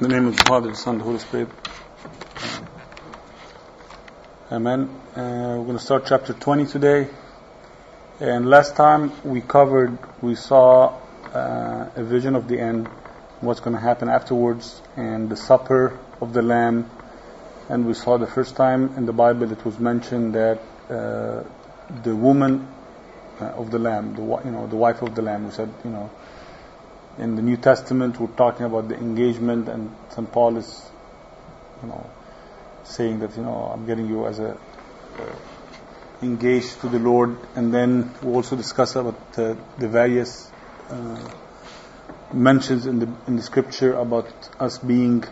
In the name of the Father, the Son, the Holy Spirit. Amen. Uh, we're going to start chapter 20 today. And last time we covered, we saw uh, a vision of the end, what's going to happen afterwards, and the supper of the Lamb. And we saw the first time in the Bible it was mentioned that uh, the woman uh, of the Lamb, the you know the wife of the Lamb, we said you know in the New Testament, we're talking about the engagement, and St. Paul is, you know, saying that, you know, I'm getting you as a uh, engaged to the Lord, and then we also discuss about uh, the various uh, mentions in the in the Scripture about us being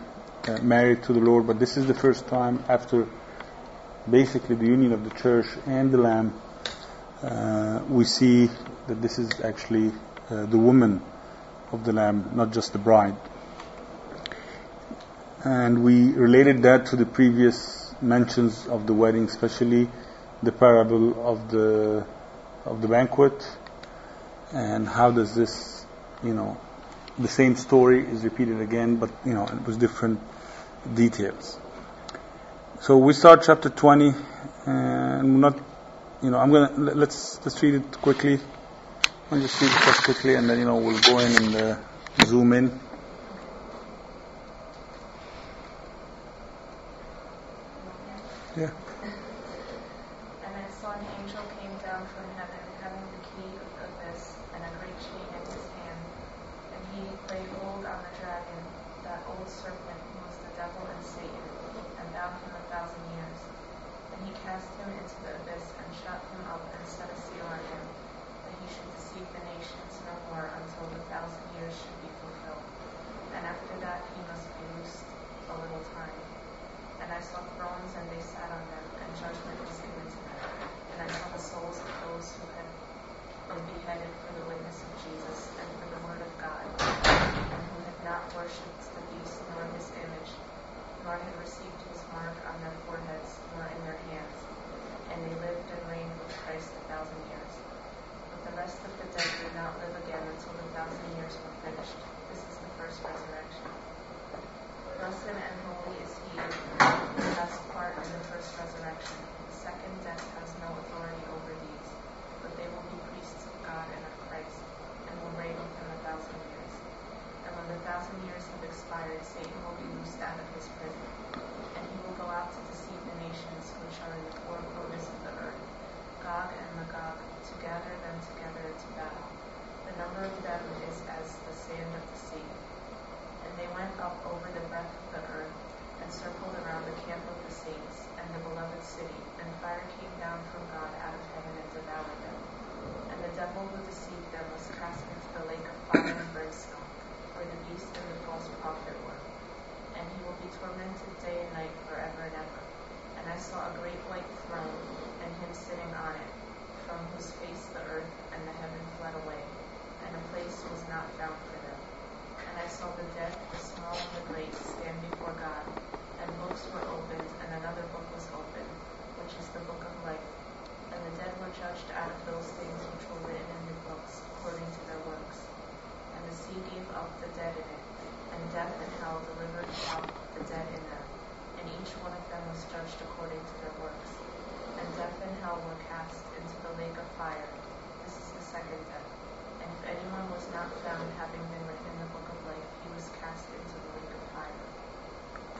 uh, married to the Lord. But this is the first time after basically the union of the church and the Lamb, uh, we see that this is actually uh, the woman of the Lamb, not just the bride. And we related that to the previous mentions of the wedding, especially the parable of the of the banquet, and how does this, you know, the same story is repeated again, but you know, it was different details. So we start chapter 20, and we're not, you know, I'm gonna let's let's read it quickly. I'll just read it quickly and then, you know, we'll go in and uh, zoom in.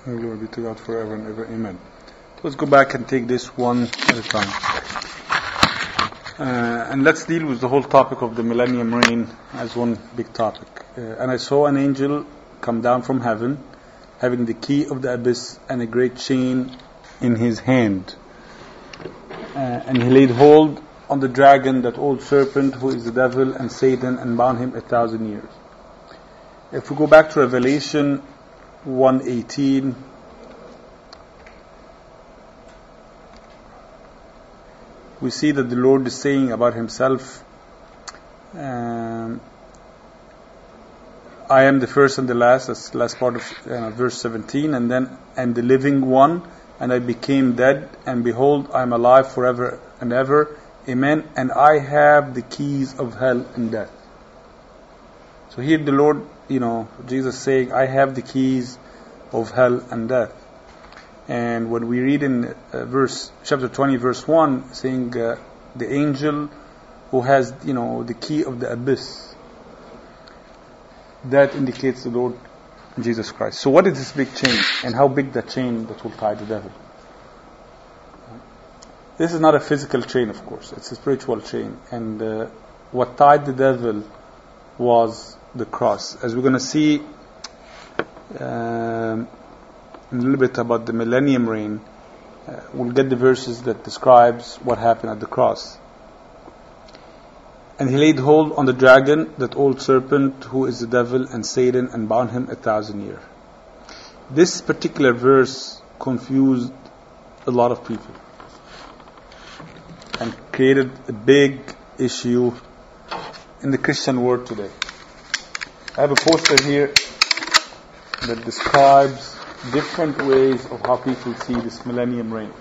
Glory be to God forever and ever. Amen. Let's go back and take this one at a time. Uh, and let's deal with the whole topic of the millennium reign as one big topic. Uh, and I saw an angel come down from heaven, having the key of the abyss and a great chain in his hand. Uh, and he laid hold on the dragon, that old serpent who is the devil and Satan, and bound him a thousand years. If we go back to Revelation 118, we see that the Lord is saying about himself, um, I am the first and the last, that's the last part of uh, verse 17, and then, and the living one, and I became dead, and behold, I am alive forever and ever. Amen. And I have the keys of hell and death. So here the Lord, you know, Jesus saying, I have the keys of hell and death. And when we read in uh, verse chapter 20, verse 1, saying uh, the angel who has, you know, the key of the abyss, that indicates the Lord Jesus Christ. So what is this big chain, and how big that chain that will tie the devil? This is not a physical chain, of course. It's a spiritual chain, and uh, what tied the devil was the cross. As we're going to see um, a little bit about the millennium reign, uh, we'll get the verses that describes what happened at the cross. And he laid hold on the dragon, that old serpent who is the devil and Satan, and bound him a thousand years. This particular verse confused a lot of people and created a big issue in the Christian world today. I have a poster here that describes different ways of how people see this millennium reign.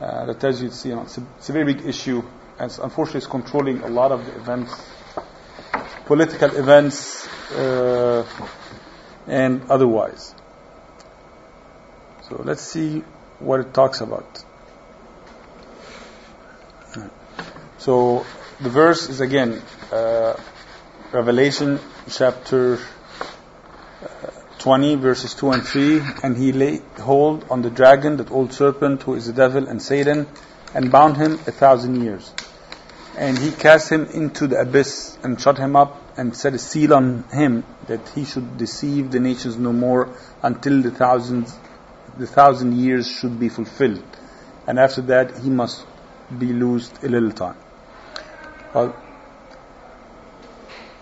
Uh, that tells you it's, you know, it's, a, it's a very big issue, and it's, unfortunately, it's controlling a lot of the events, political events, uh, and otherwise. So let's see what it talks about. So the verse is again uh, Revelation chapter uh, 20 verses 2 and 3 and he laid hold on the dragon that old serpent who is the devil and satan and bound him a thousand years. And he cast him into the abyss and shut him up and set a seal on him that he should deceive the nations no more until the thousands the thousand years should be fulfilled. And after that he must be loosed a little time. Well,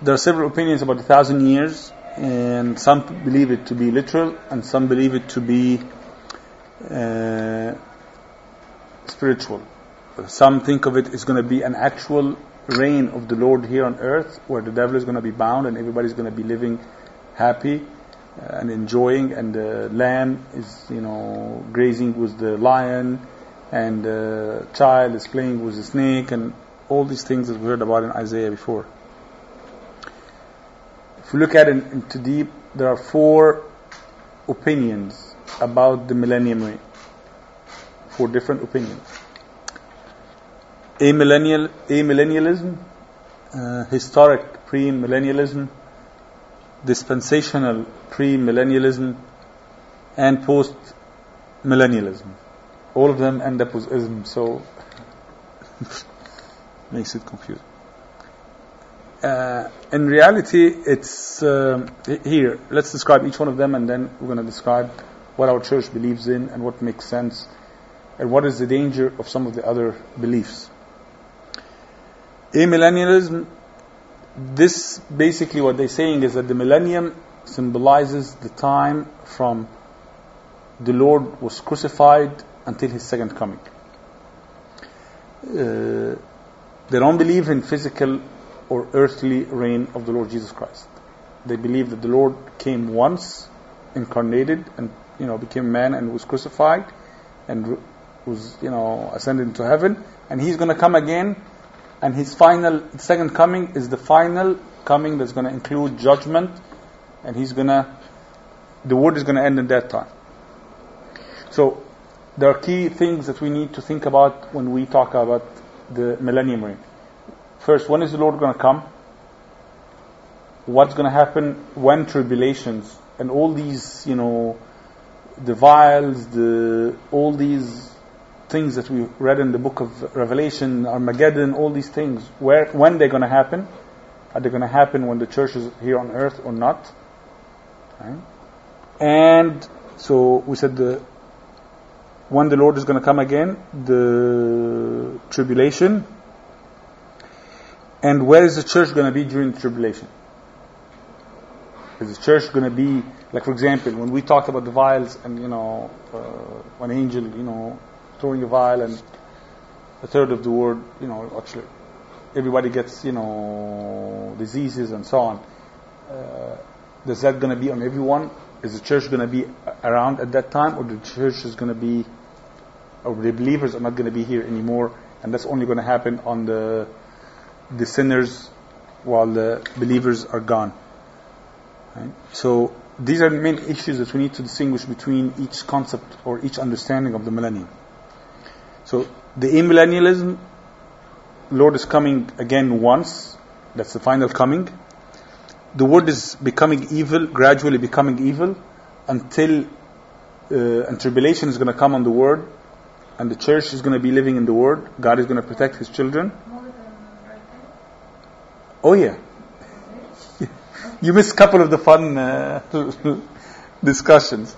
there are several opinions about the thousand years and some believe it to be literal, and some believe it to be uh, spiritual. Some think of it as going to be an actual reign of the Lord here on earth, where the devil is going to be bound and everybody's going to be living happy uh, and enjoying, and the lamb is, you know, grazing with the lion, and the child is playing with the snake, and all these things that we heard about in Isaiah before. If you look at it into deep, there are four opinions about the millennium reign. Four different opinions. Amillennial, amillennialism, uh, historic premillennialism, dispensational premillennialism, and post-millennialism. All of them end up with ism, so makes it confusing uh, in reality, it's uh, here. Let's describe each one of them, and then we're going to describe what our church believes in and what makes sense, and what is the danger of some of the other beliefs. Amillennialism. This basically what they're saying is that the millennium symbolizes the time from the Lord was crucified until His second coming. Uh, they don't believe in physical or earthly reign of the Lord Jesus Christ. They believe that the Lord came once, incarnated, and you know became man and was crucified, and was you know ascended into heaven, and He's going to come again, and His final second coming is the final coming that's going to include judgment, and He's going to the world is going to end in that time. So there are key things that we need to think about when we talk about the millennium reign. First, when is the Lord going to come? What's going to happen when tribulations and all these, you know, the vials, the all these things that we read in the book of Revelation, Armageddon, all these things, where when they're going to happen? Are they going to happen when the church is here on earth or not? Right? And so we said the when the Lord is going to come again, the tribulation, and where is the church going to be during the tribulation? Is the church going to be, like for example, when we talked about the vials and, you know, uh, an angel, you know, throwing a vial and a third of the world, you know, actually, everybody gets, you know, diseases and so on. Uh, is that going to be on everyone? Is the church going to be around at that time, or the church is going to be, or the believers are not going to be here anymore, and that's only going to happen on the the sinners while the believers are gone. Right? So these are the main issues that we need to distinguish between each concept or each understanding of the millennium. So the amillennialism, Lord is coming again once. That's the final coming. The world is becoming evil, gradually becoming evil, until uh, and tribulation is going to come on the world, and the church is going to be living in the world. God is going to protect His children. More than right there. Oh yeah, you missed a couple of the fun uh, discussions,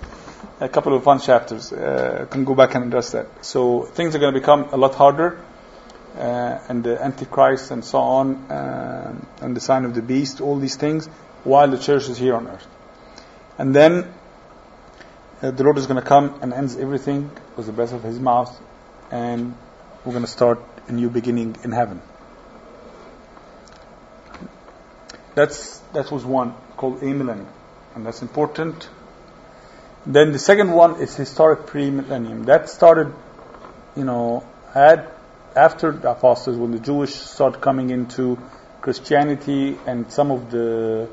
a couple of fun chapters. Uh, can go back and address that. So things are going to become a lot harder, uh, and the Antichrist and so on, uh, and the sign of the beast, all these things, while the church is here on earth. And then uh, the Lord is going to come and ends everything with the breath of His mouth, and we're going to start a new beginning in heaven. That's that was one called amillennium, and that's important. Then the second one is historic pre-millennium. That started, you know, at after the apostles when the Jewish started coming into Christianity and some of the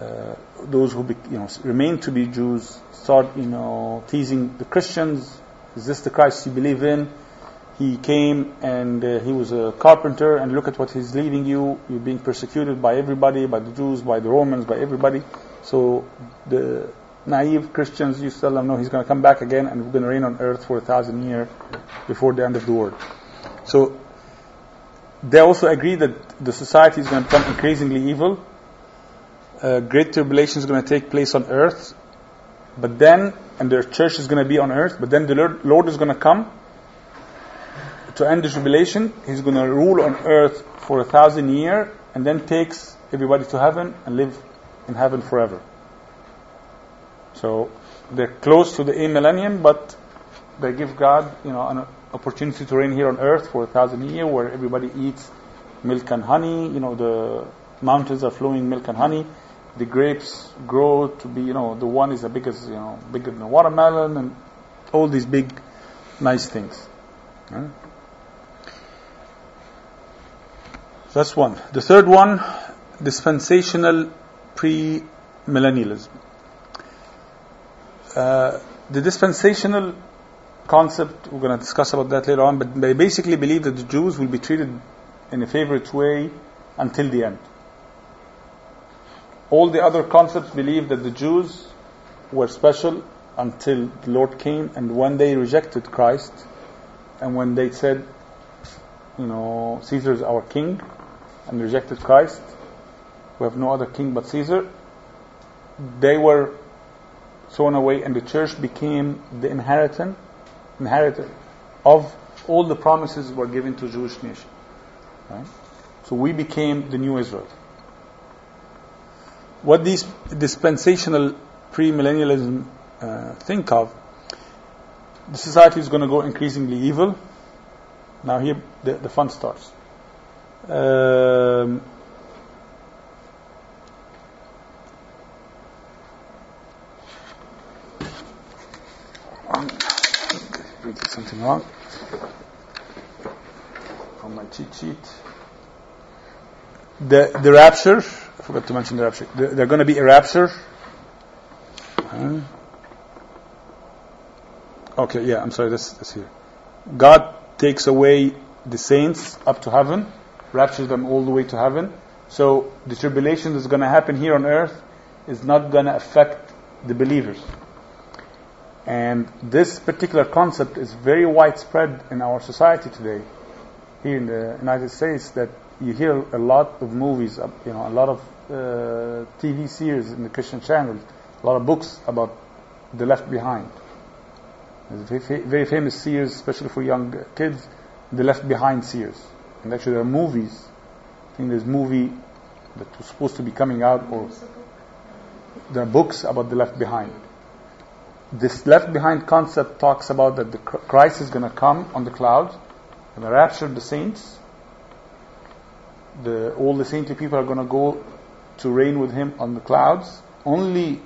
uh, those who be, you know remain to be Jews start you know teasing the Christians. Is this the Christ you believe in? He came and uh, he was a carpenter, and look at what he's leaving you. You're being persecuted by everybody, by the Jews, by the Romans, by everybody. So the naive Christians used to tell them, no, he's going to come back again, and we're going to reign on earth for a thousand years before the end of the world. So they also agree that the society is going to become increasingly evil. Uh, great tribulation is going to take place on earth, but then, and their church is going to be on earth, but then the Lord, Lord is going to come to end the tribulation. He's going to rule on earth for a thousand years, and then takes everybody to heaven and live in heaven forever. So they're close to the millennium, but they give God, you know, an opportunity to reign here on earth for a thousand years, where everybody eats milk and honey. You know, the mountains are flowing milk and honey. The grapes grow to be, you know, the one is as big as, you know, bigger than a watermelon, and all these big, nice things. So that's one. The third one, dispensational pre-millennialism. Uh, the dispensational concept, we're going to discuss about that later on, but they basically believe that the Jews will be treated in a favorite way until the end. All the other concepts believe that the Jews were special until the Lord came, and when they rejected Christ, and when they said, you know, Caesar is our king, and rejected Christ, we have no other king but Caesar, they were thrown away, and the church became the inheritant, inheritor of all the promises were given to Jewish nation. Right? So we became the new Israel. What these dispensational premillennialism uh, think of, the society is going to go increasingly evil. Now here the, the fun starts. Um, did something wrong on my cheat sheet. The the rapture. I forgot to mention the rapture. The, they're going to be a rapture. Uh, okay, yeah. I'm sorry. This this here. God takes away the saints up to heaven, raptures them all the way to heaven. So the tribulation that's going to happen here on earth is not going to affect the believers. And this particular concept is very widespread in our society today. Here in the United States, that you hear a lot of movies, uh, you know, a lot of uh, TV series in the Christian channels, a lot of books about the left behind. There's a very famous series, especially for young kids, the left behind series. And actually, there are movies. I think there's a movie that was supposed to be coming out, or there are books about the left behind this left behind concept talks about that the Christ is going to come on the clouds, and rapture the saints. The, all the saintly people are going to go to reign with him on the clouds. Only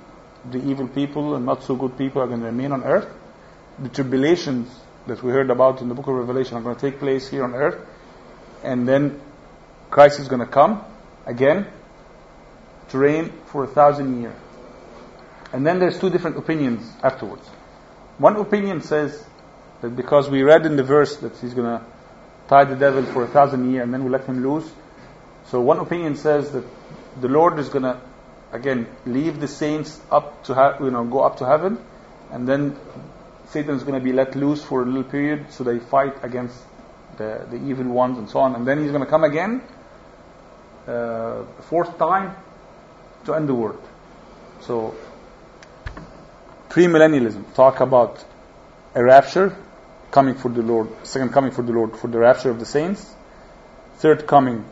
the evil people and not so good people are going to remain on earth. The tribulations that we heard about in the book of Revelation are going to take place here on earth. And then Christ is going to come again to reign for a thousand years. And then there's two different opinions afterwards. One opinion says that because we read in the verse that he's going to tie the devil for a thousand years and then we let him loose. So one opinion says that the Lord is going to again leave the saints up to ha- you know go up to heaven, and then Satan is going to be let loose for a little period, so they fight against the the evil ones and so on, and then he's going to come again, uh, fourth time, to end the world. So premillennialism talk about a rapture coming for the Lord, second coming for the Lord for the rapture of the saints, third coming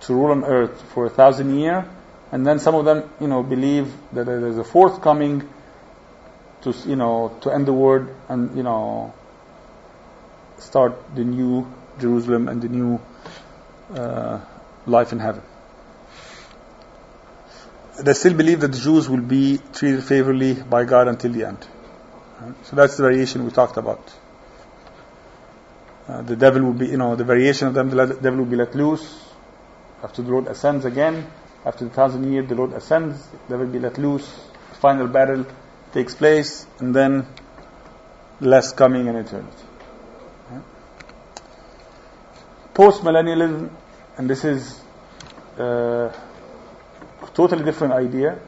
to rule on earth for a thousand year, and then some of them, you know, believe that there's a fourth coming to, you know, to end the world and, you know, start the new Jerusalem and the new uh, life in heaven. They still believe that the Jews will be treated favorably by God until the end. So that's the variation we talked about. Uh, the devil will be, you know, the variation of them, the devil will be let loose after the Lord ascends again. After the thousand years, the Lord ascends, they will be let loose. The final battle takes place, and then less coming in eternity. Post millennialism, and this is a totally different idea.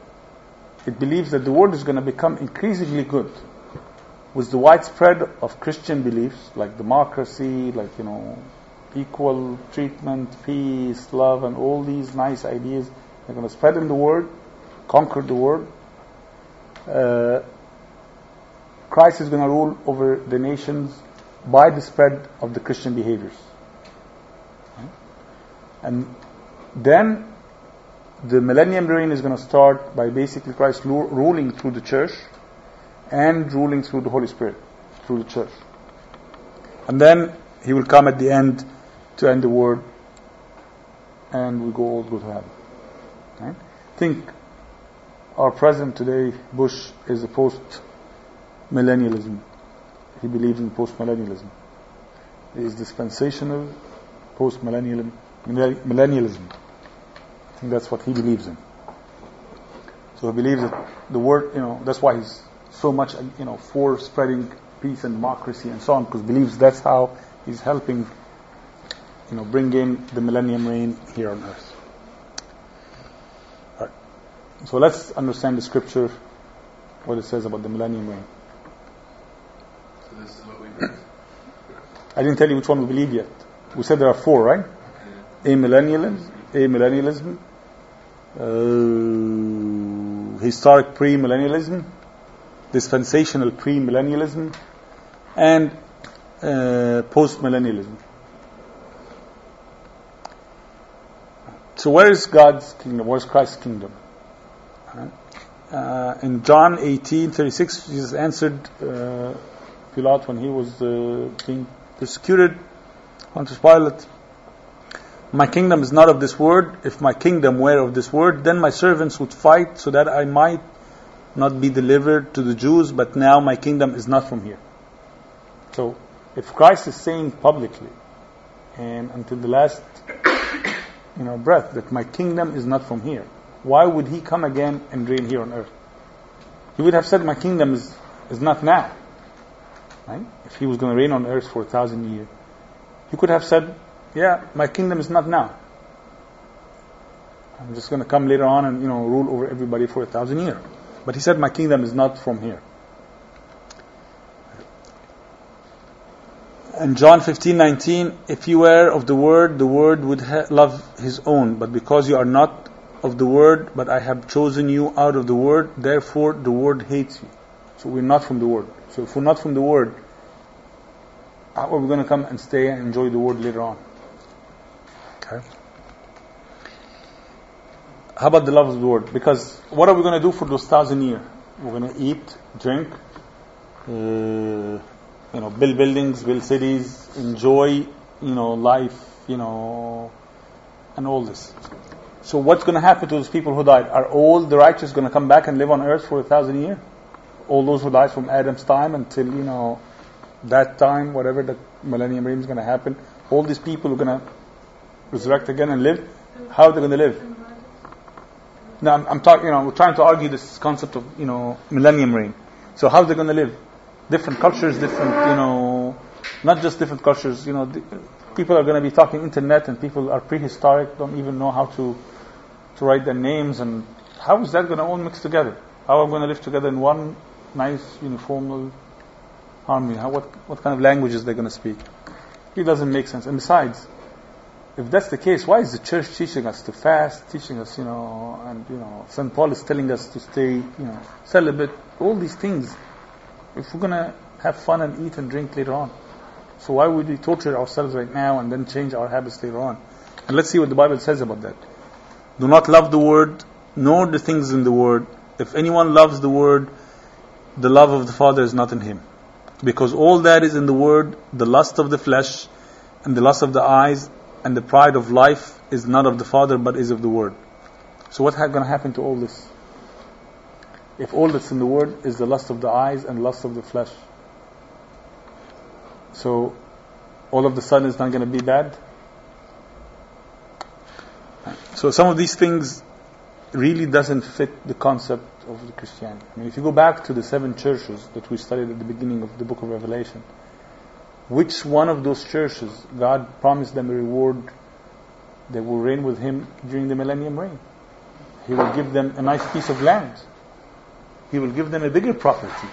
It believes that the world is going to become increasingly good with the widespread of Christian beliefs like democracy, like you know, equal treatment, peace, love, and all these nice ideas they're going to spread in the world, conquer the world. Uh, Christ is going to rule over the nations by the spread of the Christian behaviors. And then the millennium reign is going to start by basically Christ ruling through the church and ruling through the Holy Spirit, through the church. And then he will come at the end to end the world and we go all go to heaven. Right? Think our president today, Bush, is a post millennialism. He believes in post millennialism. He is dispensational post millennialism. I think that's what he believes in. So he believes that the word, you know, that's why he's so much, you know, for spreading peace and democracy and so on, because believes that's how he's helping, you know, bring in the millennium reign here on earth. All right. So let's understand the scripture, what it says about the millennium reign. So this is what we believe. I didn't tell you which one we believe yet. We said there are four, right? Amillennialism, amillennialism, uh, historic premillennialism, dispensational premillennialism, and uh, postmillennialism. So where is God's kingdom? Where is Christ's kingdom? Uh, in John 18:36, Jesus answered uh, Pilate when he was uh, being persecuted. Pontius Pilate, my kingdom is not of this world. If my kingdom were of this world, then my servants would fight so that I might not be delivered to the Jews. But now my kingdom is not from here. So, if Christ is saying publicly and until the last, you know, breath that my kingdom is not from here, why would he come again and reign here on earth? He would have said, My kingdom is, is not now. Right? If he was going to reign on earth for a thousand years, he could have said, Yeah, my kingdom is not now. I'm just going to come later on and you know rule over everybody for a thousand years. But he said, My kingdom is not from here. And John 15:19, if you were of the word, the word would ha- love his own. But because you are not of the word, but I have chosen you out of the word, therefore the word hates you. So we're not from the word. So if we're not from the word, how are we going to come and stay and enjoy the word later on? How about the love of the word? Because what are we going to do for those thousand years? We're going to eat, drink, uh, you know, build buildings, build cities, enjoy, you know, life, you know, and all this. So what's going to happen to those people who died? Are all the righteous going to come back and live on earth for a thousand years? All those who died from Adam's time until, you know, that time, whatever the millennium reign is going to happen, all these people are going to resurrect again and live. How are they going to live? No, I'm, I'm talking. You know, we're trying to argue this concept of you know millennium reign. So how are they going to live? Different cultures, different you know, not just different cultures. You know, people are going to be talking internet, and people are prehistoric, don't even know how to to write their names, and how is that going to all mix together? How are we going to live together in one nice uniform harmony? How what what kind of languages they're going to speak? It doesn't make sense. And besides, if that's the case, why is the church teaching us to fast, teaching us, you know, and you know, St. Paul is telling us to stay, you know, celibate, all these things. If we're gonna have fun and eat and drink later on, so why would we torture ourselves right now and then change our habits later on? And let's see what the Bible says about that. Do not love the word, nor the things in the word. If anyone loves the word, the love of the Father is not in him. Because all that is in the word, the lust of the flesh, and the lust of the eyes, and the pride of life is not of the Father but is of the Word. So what's going to happen to all this? If all that's in the Word is the lust of the eyes and lust of the flesh, so all of the sudden it's not going to be bad? So some of these things really doesn't fit the concept of the Christianity. I mean, if you go back to the seven churches that we studied at the beginning of the book of Revelation, which one of those churches God promised them a reward they will reign with Him during the millennium reign? He will give them a nice piece of land. He will give them a bigger property.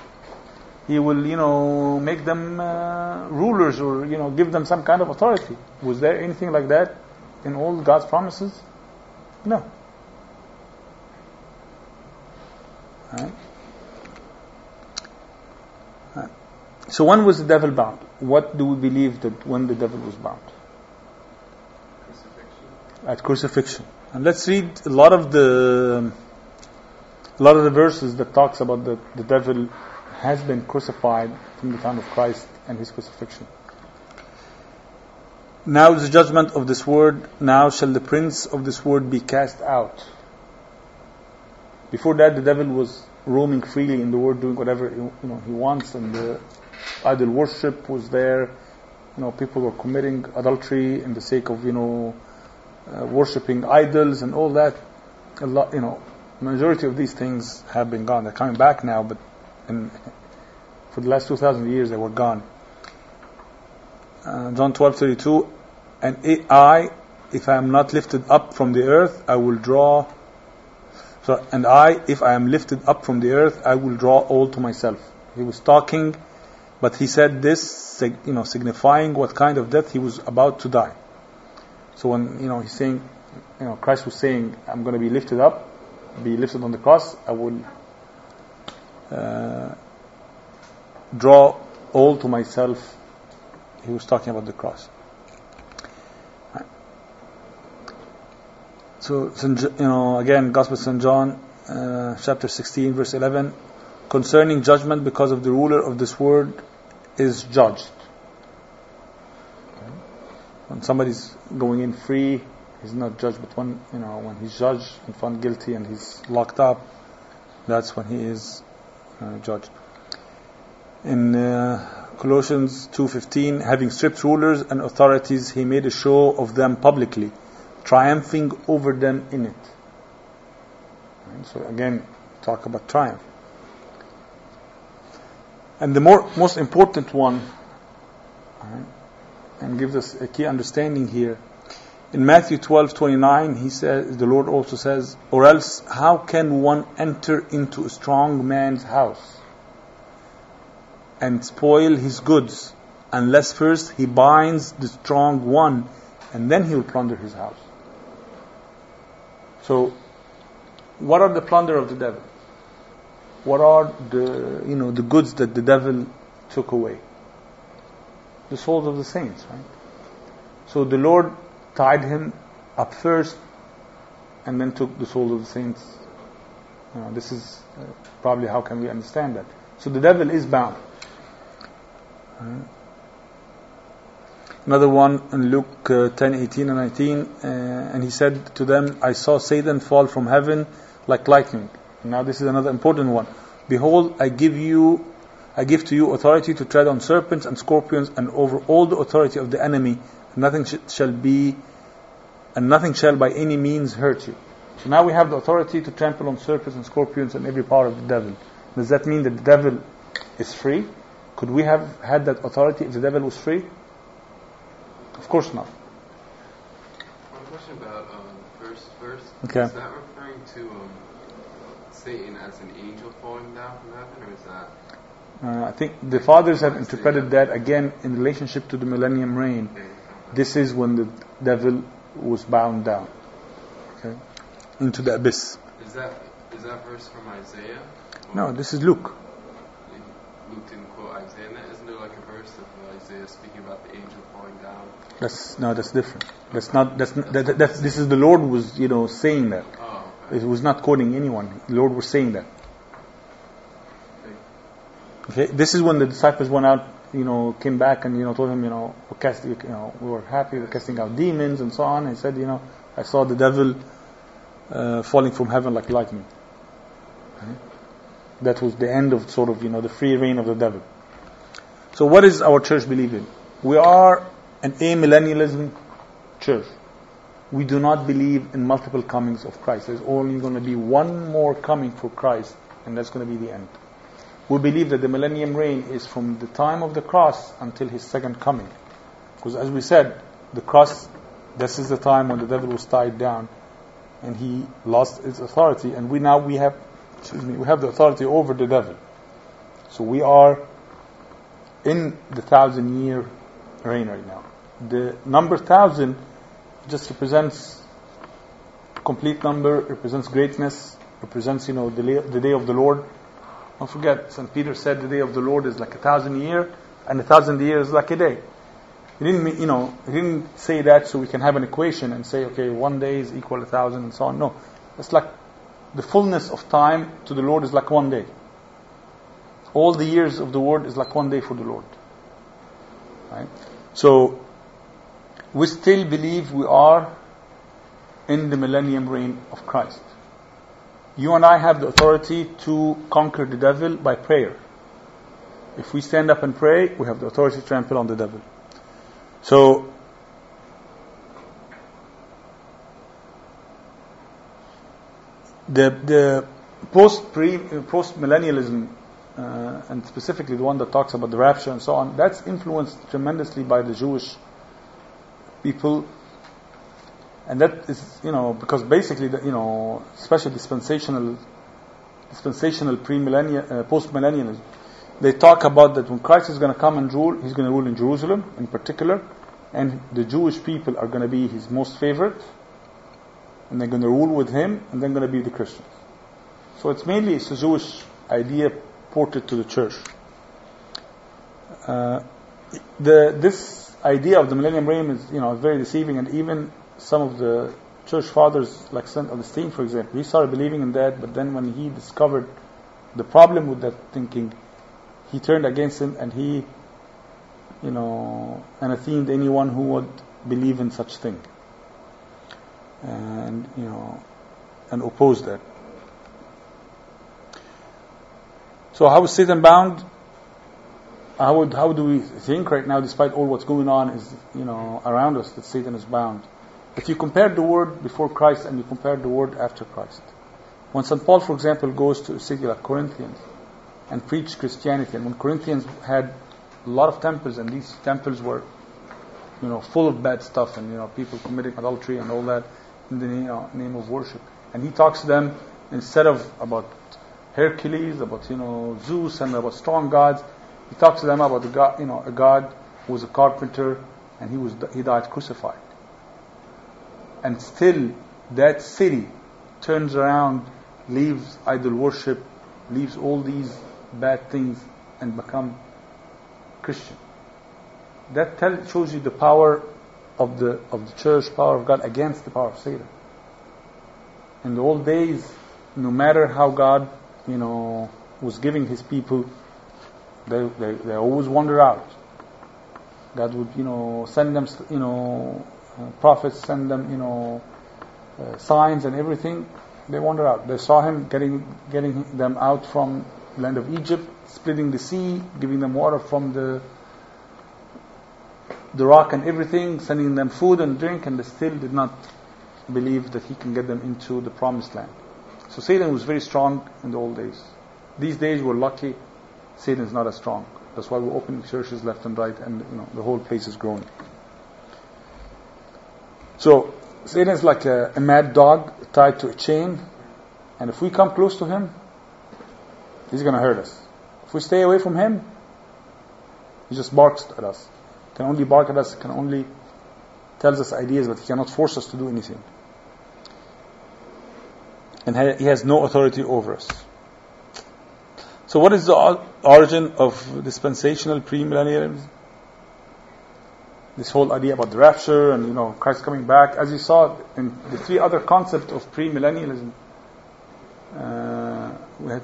He will, you know, make them uh, rulers or, you know, give them some kind of authority. Was there anything like that in all God's promises? No. So when was the devil bound? What do we believe that when the devil was bound? Crucifixion. At crucifixion. And let's read a lot of the a lot of the verses that talks about the, the devil has been crucified from the time of Christ and his crucifixion. Now is the judgment of this world. Now shall the prince of this world be cast out. Before that, the devil was roaming freely in the world, doing whatever you know he wants, and the idol worship was there. You know, people were committing adultery in the sake of you know uh, worshiping idols and all that. A lot, you know, majority of these things have been gone. They're coming back now, but in, for the last two thousand years they were gone. Uh, John twelve thirty two, and I, if I am not lifted up from the earth, I will draw. So, and I, if I am lifted up from the earth, I will draw all to myself. He was talking but he said this, you know, signifying what kind of death he was about to die. So when, you know, he's saying, you know, Christ was saying, I'm going to be lifted up, be lifted on the cross, I will uh, draw all to myself. He was talking about the cross. So, you know, again, Gospel of St. John, uh, chapter 16, verse 11, concerning judgment because of the ruler of this world is judged. When somebody's going in free, he's not judged, but when you know when he's judged and found guilty and he's locked up, that's when he is uh, judged. In uh, Colossians 2:15, having stripped rulers and authorities, he made a show of them publicly, triumphing over them in it. so again, talk about triumph. And the more, most important one, right, and gives us a key understanding here. In Matthew 12:29, he says, the Lord also says, "Or else, how can one enter into a strong man's house and spoil his goods, unless first he binds the strong one, and then he will plunder his house?" So, what are the plunder of the devil? What are the you know the goods that the devil took away? The souls of the saints, right? So the Lord tied him up first, and then took the souls of the saints. You know, this is uh, probably how can we understand that. So the devil is bound. Right? Another one in Luke uh, 10, 18 and 19, uh, and he said to them, I saw Satan fall from heaven like lightning. Now this is another important one. Behold, I give you, I give to you authority to tread on serpents and scorpions and over all the authority of the enemy. And nothing sh- shall be, and nothing shall by any means hurt you. So now we have the authority to trample on serpents and scorpions and every power of the devil. Does that mean that the devil is free? Could we have had that authority if the devil was free? Of course not. One question about um, first verse. Okay. Is that referring to um, Satan as an angel falling down from heaven, or is that Uh, I think the fathers have interpreted that again in relationship to the millennium reign. okay? This is when the devil was bound down, okay, into the abyss. Is that is that verse from Isaiah? Or No, this is Luke. Luke didn't quote Isaiah. Isn't there like a verse of Isaiah speaking about the angel falling down? That's no, that's different. That's not. That's that, that's, this is the Lord was you know saying that. It was not quoting anyone. The Lord was saying that. Okay, this is when the disciples went out, you know, came back and you know told him, you know, we're casting, you know, we were happy, we're casting out demons and so on. He said, you know, I saw the devil uh, falling from heaven like lightning. Okay? That was the end of sort of, you know, the free reign of the devil. So what is our church believe in? We are an amillennialism church. We do not believe in multiple comings of Christ. There's only going to be one more coming for Christ, and that's going to be the end. We believe that the millennium reign is from the time of the cross until his second coming. Because as we said, the cross, this is the time when the devil was tied down and he lost his authority, and we now we have, excuse me, we have the authority over the devil. So we are in the thousand year reign right now. The number thousand just represents complete number, represents greatness, represents you know the, the day of the Lord. Don't forget, St. Peter said the day of the Lord is like a thousand year, and a thousand years is like a day. He didn't, you know, he didn't say that so we can have an equation and say, okay, one day is equal to a thousand and so on. No, it's like the fullness of time to the Lord is like one day. All the years of the world is like one day for the Lord. Right? So, we still believe we are in the millennium reign of Christ. You and I have the authority to conquer the devil by prayer. If we stand up and pray, we have the authority to trample on the devil. So, the the post pre post millennialism uh, and specifically the one that talks about the rapture and so on, that's influenced tremendously by the Jewish people. And that is you know because basically the, you know especially dispensational dispensational pre-millennial uh, post-millennialism they talk about that when Christ is going to come and rule he's going to rule in Jerusalem in particular and the Jewish people are going to be his most favorite and they're going to rule with him and then going to be the Christians. So it's mainly it's a Jewish idea ported to the church. Uh, the this idea of the millennium reign is you know very deceiving and even some of the church fathers, like St. Augustine, for example, he started believing in that, but then when he discovered the problem with that thinking, he turned against him and he, you know, anathemed anyone who would believe in such thing. And, you know, and opposed that. So how is Satan bound? How, would, how do we think right now, despite all what's going on is, you know, around us, that Satan is bound? If you compare the word before Christ and you compare the word after Christ, when St. Paul, for example, goes to a city like Corinthians and preached Christianity, and when Corinthians had a lot of temples, and these temples were, you know, full of bad stuff, and you know, people committing adultery and all that in the you uh, know, name of worship, and he talks to them instead of about Hercules, about you know Zeus, and about strong gods, he talks to them about the God, you know, a God who was a carpenter, and he was he died crucified and still that city turns around, leaves idol worship, leaves all these bad things and become Christian. That tell, shows you the power of the of the church, power of God against the power of Satan. In the old days, no matter how God, you know, was giving His people, they they, they always wander out. God would, you know, send them, you know, uh, prophets send them, you know, uh, signs and everything. They wander out. They saw him getting getting them out from land of Egypt, splitting the sea, giving them water from the the rock and everything, sending them food and drink, and they still did not believe that he can get them into the promised land. So Satan was very strong in the old days. These days we're lucky, Satan is not as strong. That's why we're opening churches left and right, and you know the whole place is growing. So Satan is like a, a mad dog tied to a chain, and if we come close to him, he's going to hurt us. If we stay away from him, he just barks at us. Can only bark at us. Can only tells us ideas, but he cannot force us to do anything. And he has no authority over us. So, what is the origin of dispensational premillennialism? This whole idea about the rapture and you know Christ coming back, as you saw in the three other concepts of premillennialism, uh, we had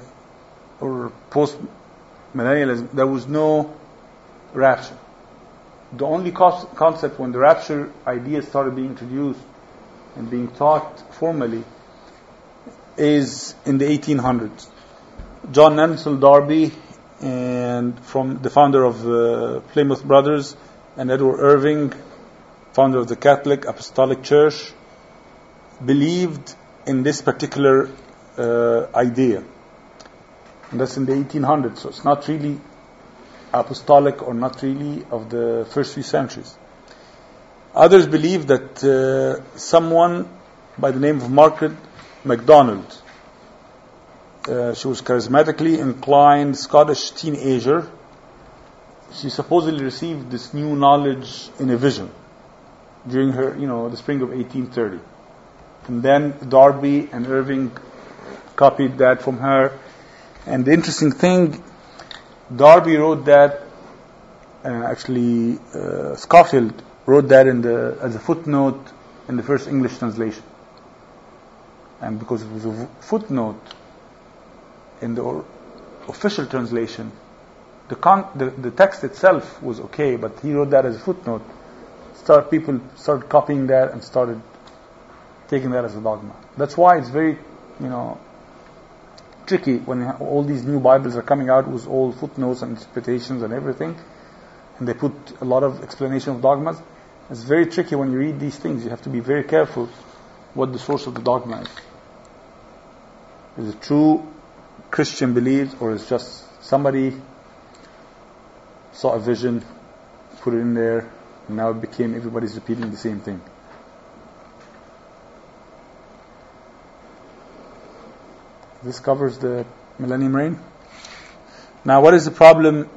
or post millennialism, there was no rapture. The only concept when the rapture idea started being introduced and being taught formally is in the 1800s. John Nelson Darby and from the founder of uh, Plymouth Brothers and Edward Irving, founder of the Catholic Apostolic Church, believed in this particular uh, idea. And that's in the 1800s, so it's not really apostolic or not really of the first few centuries. Others believe that uh, someone by the name of Margaret MacDonald uh, she was charismatically inclined Scottish teenager. She supposedly received this new knowledge in a vision during her, you know, the spring of 1830. And then Darby and Irving copied that from her. And the interesting thing, Darby wrote that, uh, actually, uh, Scofield wrote that in the, as a footnote in the first English translation. And because it was a footnote, in the official translation, the, con- the, the text itself was okay, but he wrote that as a footnote. Start people started copying that and started taking that as a dogma. That's why it's very, you know, tricky when all these new Bibles are coming out with all footnotes and interpretations and everything, and they put a lot of explanation of dogmas. It's very tricky when you read these things. You have to be very careful what the source of the dogma is. Is it true Christian believes, or is just somebody saw a vision, put it in there, and now it became everybody's repeating the same thing. This covers the millennium reign. Now, what is the problem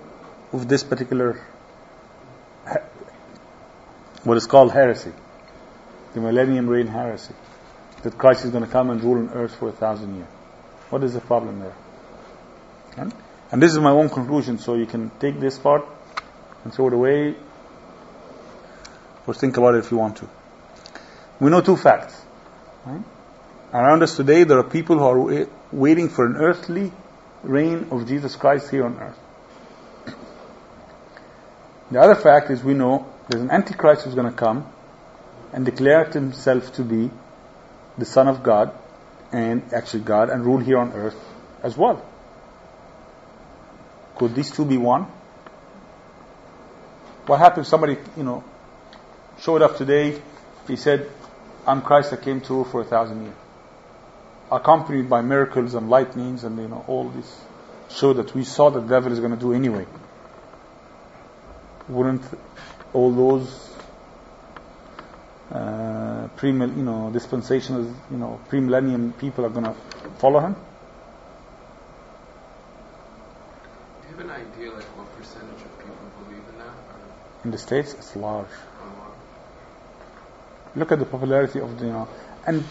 with this particular, what is called heresy? The millennium reign heresy. That Christ is going to come and rule on earth for a thousand years. What is the problem there? And, and this is my own conclusion, so you can take this part and throw it away, or think about it if you want to. We know two facts. Right? Around us today, there are people who are waiting for an earthly reign of Jesus Christ here on earth. The other fact is we know there's an antichrist who's going to come and declare himself to be the Son of God and actually God and rule here on earth as well. Could these two be one? What happens if somebody, you know, showed up today, he said, I'm Christ that came to rule for a thousand years. Accompanied by miracles and lightnings and, you know, all this show that we saw the devil is going to do anyway. Wouldn't all those uh, pre, you know, dispensational, you know, pre-millennium people are going to follow him? Do you have an idea, like, what percentage of people believe in that? Or? In the States, it's large. Oh. Look at the popularity of the, you know, and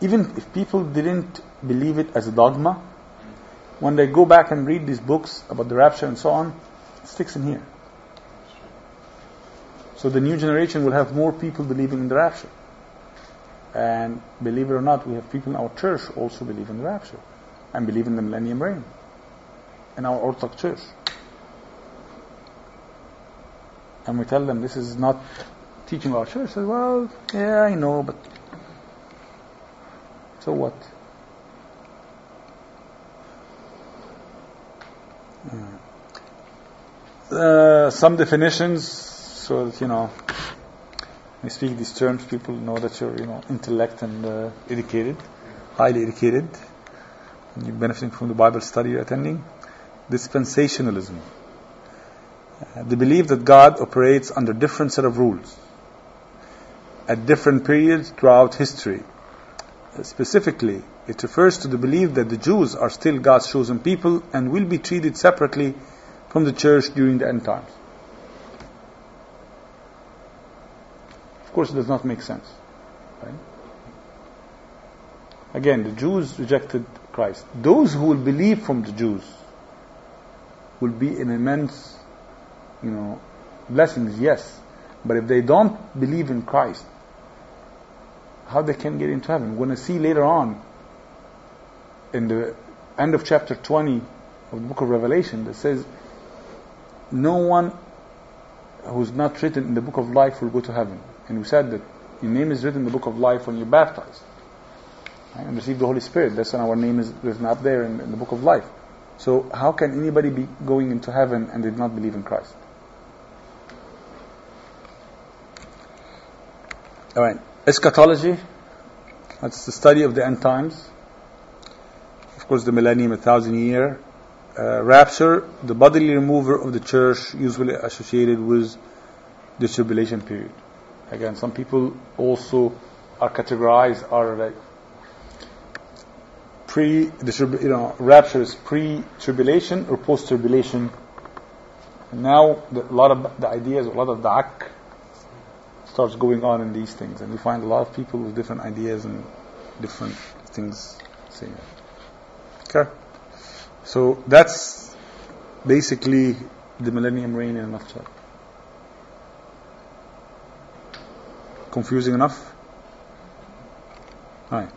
even if people didn't believe it as a dogma, when they go back and read these books about the rapture and so on, it sticks in here. So the new generation will have more people believing in the rapture. And believe it or not, we have people in our church also believe in the rapture and believe in the millennium reign in our Orthodox church. And we tell them this is not teaching our church. Well, yeah, I know, but so what? Uh, some definitions so that, you know, When you speak these terms, people know that you're, you know, intellect and uh, educated, highly educated, and you're benefiting from the Bible study you're attending. Dispensationalism. Uh, the belief that God operates under different set of rules at different periods throughout history. Uh, specifically, it refers to the belief that the Jews are still God's chosen people and will be treated separately from the church during the end times. Course, it does not make sense. Right? Again, the Jews rejected Christ. Those who will believe from the Jews will be an immense, you know, blessings, yes. But if they don't believe in Christ, how they can get into heaven? We're going to see later on in the end of chapter 20 of the book of Revelation that says, no one who's not written in the book of life will go to heaven. And we said that your name is written in the book of life when you're baptized right? and receive the Holy Spirit. That's when our name is written up there in, in the book of life. So how can anybody be going into heaven and did not believe in Christ? All right. Eschatology. That's the study of the end times. Of course, the millennium, a thousand year. Uh, rapture, the bodily remover of the church, usually associated with the tribulation period. Again, some people also are categorized are like pre, you know, rapture is pre-tribulation or post-tribulation. Now, the, a lot of the ideas, a lot of the ak starts going on in these things, and we find a lot of people with different ideas and different things saying it. Okay, so that's basically the millennium reign in a nutshell. Confusing enough? All right.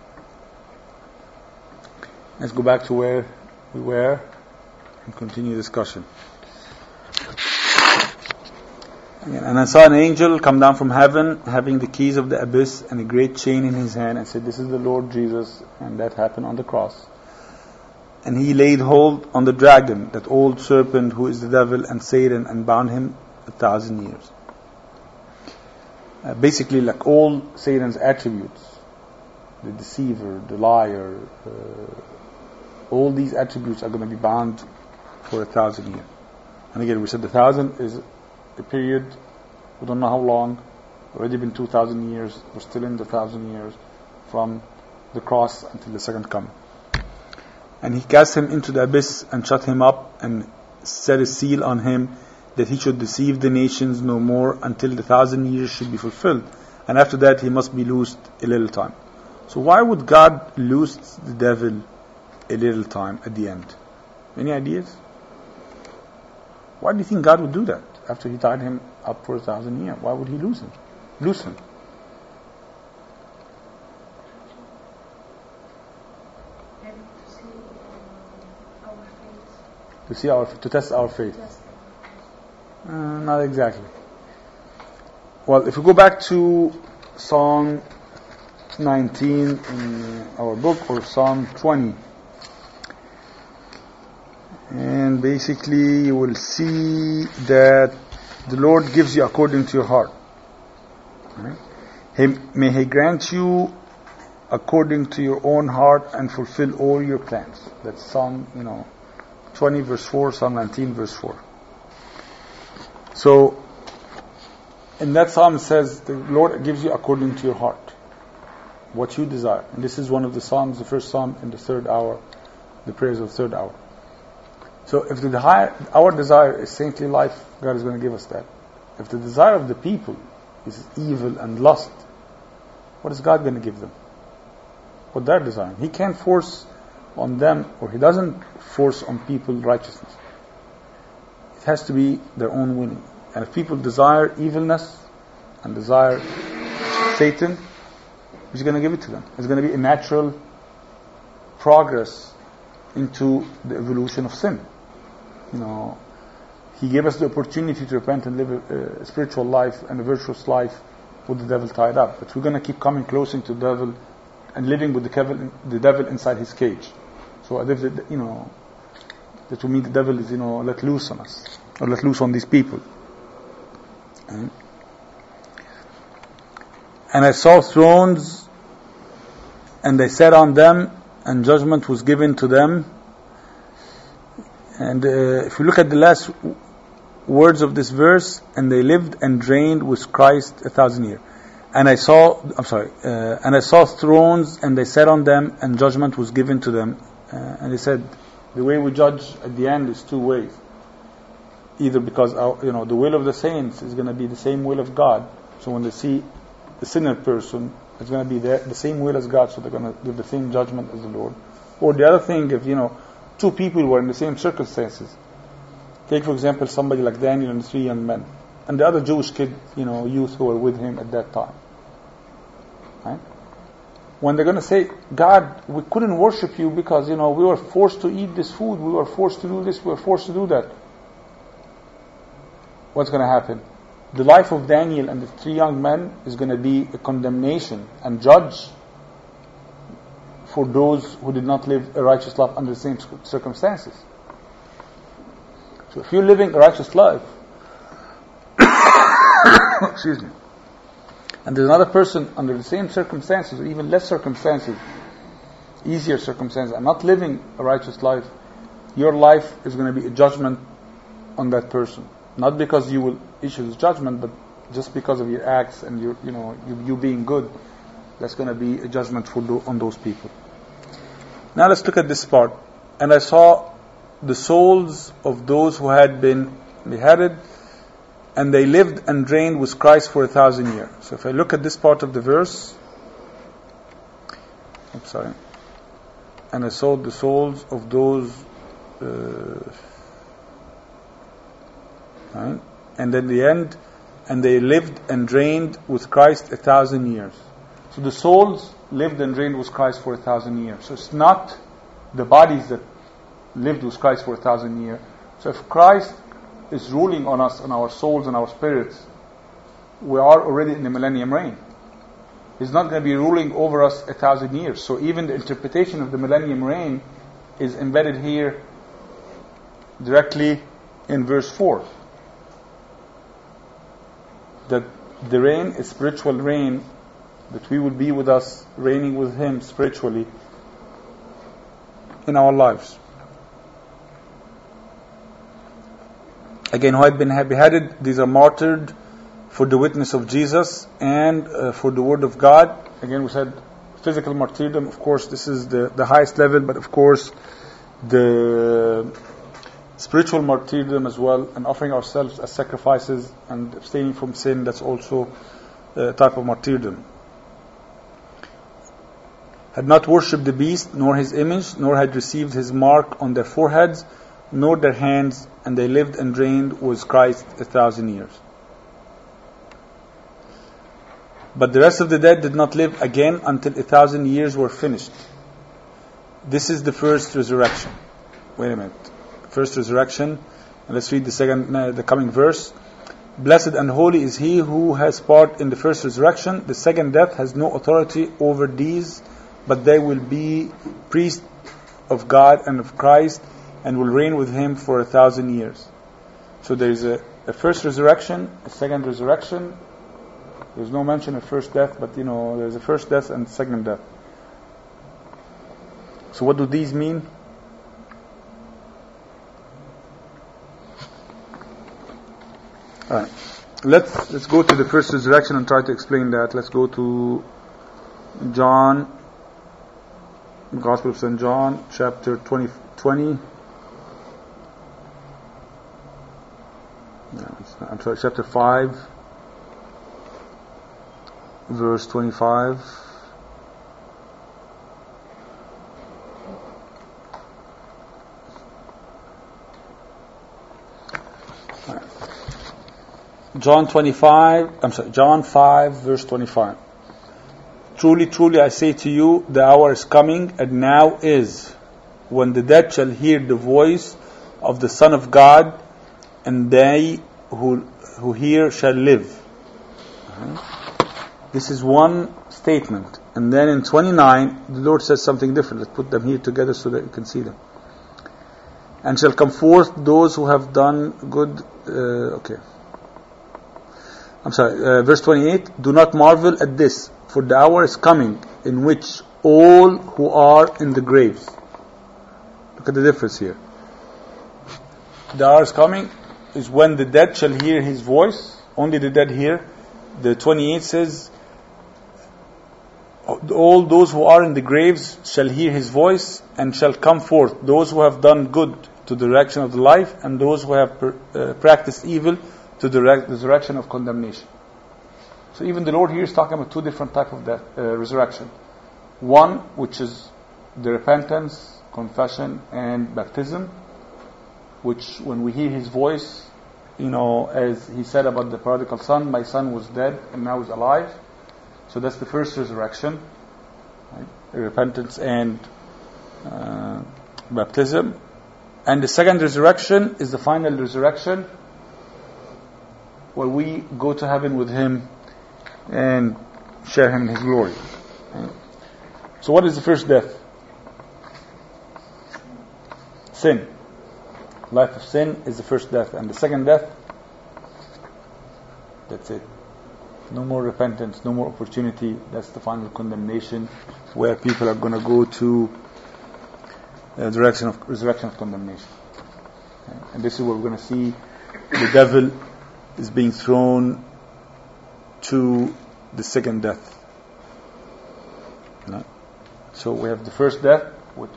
Let's go back to where we were and continue discussion. And I saw an angel come down from heaven having the keys of the abyss and a great chain in his hand and said, This is the Lord Jesus. And that happened on the cross. And he laid hold on the dragon, that old serpent who is the devil and Satan, and bound him a thousand years. Uh, basically, like all Satan's attributes the deceiver, the liar, uh, all these attributes are going to be bound for a thousand years. And again, we said the thousand is a period, we don't know how long, already been 2,000 years, we're still in the thousand years from the cross until the second coming. And he cast him into the abyss and shut him up and set a seal on him that he should deceive the nations no more until the thousand years should be fulfilled. And after that he must be loosed a little time. So why would God loose the devil a little time at the end. Any ideas? Why do you think God would do that after He tied him up for a thousand years? Why would He lose him? Loose him. To see our to test our faith. Uh, not exactly. Well, if we go back to Psalm 19 in our book or Psalm 20. And basically, you will see that the Lord gives you according to your heart. Right? May He grant you according to your own heart and fulfill all your plans. That's Psalm, you know, 20 verse 4, Psalm 19 verse 4. So, in that psalm it says, the Lord gives you according to your heart. What you desire. And this is one of the psalms, the first psalm in the third hour, the prayers of the third hour. So if the our desire is saintly life, God is going to give us that. If the desire of the people is evil and lust, what is God going to give them? What they're desiring. He can't force on them, or He doesn't force on people righteousness. It has to be their own winning. And if people desire evilness and desire Satan, He's going to give it to them. It's going to be a natural progress into the evolution of sin you know, He gave us the opportunity to repent and live a, a spiritual life and a virtuous life with the devil tied up. But we're going to keep coming closer to the devil and living with the devil, the devil inside his cage. So you know, that to me the devil is, you know, let loose on us, or let loose on these people. And I saw thrones, and they sat on them, and judgment was given to them. And uh, if you look at the last words of this verse, and they lived and reigned with Christ a thousand years. And I saw, I'm sorry, uh, and I saw thrones, and they sat on them, and judgment was given to them. Uh, and he said, the way we judge at the end is two ways. Either because our, you know the will of the saints is going to be the same will of God, so when they see the sinner person, it's going to be the, the same will as God, so they're going to give the same judgment as the Lord. Or the other thing, if you know two people were in the same circumstances, take for example somebody like Daniel and three young men, and the other Jewish kid, you know, youth who were with him at that time. When they're going to say, God, we couldn't worship you because, you know, we were forced to eat this food, we were forced to do this, we were forced to do that. What's going to happen? The life of Daniel and the three young men is going to be a condemnation and judge for those who did not live a righteous life under the same circumstances. So if you're living a righteous life, excuse me, and there's another person under the same circumstances or even less circumstances, easier circumstances, and not living a righteous life, your life is going to be a judgment on that person. Not because you will issue this judgment, but just because of your acts and your, you know, you, you being good, that's going to be a judgment for on those people. Now let's look at this part. And I saw the souls of those who had been beheaded and they lived and reigned with Christ for a thousand years. So if I look at this part of the verse, I'm sorry, and I saw the souls of those, uh, right? and then the end, and they lived and reigned with Christ a thousand years. So the souls lived and reigned with Christ for a thousand years. So it's not the bodies that lived with Christ for a thousand years. So if Christ is ruling on us, on our souls and our spirits, we are already in the millennium reign. He's not going to be ruling over us a thousand years. So even the interpretation of the millennium reign is embedded here directly in verse 4. That the reign is spiritual reign, that we will be with us, reigning with Him spiritually in our lives. Again, who had been beheaded, these are martyred for the witness of Jesus and uh, for the word of God. Again, we said physical martyrdom, of course, this is the, the highest level, but of course, the spiritual martyrdom as well, and offering ourselves as sacrifices and abstaining from sin, that's also a type of martyrdom. Had not worshipped the beast, nor his image, nor had received his mark on their foreheads, nor their hands, and they lived and reigned with Christ a thousand years. But the rest of the dead did not live again until a thousand years were finished. This is the first resurrection. Wait a minute. First resurrection. Let's read the second, uh, the coming verse. Blessed and holy is he who has part in the first resurrection. The second death has no authority over these, but they will be priests of God and of Christ and will reign with him for a thousand years. So there is a, a first resurrection, a second resurrection. There's no mention of first death, but you know, there's a first death and second death. So what do these mean? Alright. Let's let's go to the first resurrection and try to explain that. Let's go to John Gospel of St. John, chapter 20, 20 No, I'm sorry, chapter 5, verse 25. John 25, I'm sorry, John 5, verse 25. Truly, truly, I say to you, the hour is coming, and now is, when the dead shall hear the voice of the Son of God, and they who, who hear shall live. This is one statement. And then in 29, the Lord says something different. Let's put them here together so that you can see them. And shall come forth those who have done good. Uh, okay. I'm sorry, uh, verse 28, do not marvel at this, for the hour is coming in which all who are in the graves. Look at the difference here. The hour is coming is when the dead shall hear his voice, only the dead hear. The 28 says, all those who are in the graves shall hear his voice and shall come forth, those who have done good to the direction of the life and those who have uh, practiced evil to the resurrection of condemnation. So even the Lord here is talking about two different type of death, uh, resurrection. One, which is the repentance, confession, and baptism, which when we hear His voice, you know, as He said about the prodigal son, my son was dead and now is alive. So that's the first resurrection, right? repentance and uh, baptism. And the second resurrection is the final resurrection where we go to heaven with Him and share Him in His glory. So, what is the first death? Sin. Life of sin is the first death. And the second death? That's it. No more repentance, no more opportunity. That's the final condemnation where people are going to go to uh, the direction of resurrection of condemnation. And this is where we're going to see the devil is being thrown to the second death. So we have the first death, which,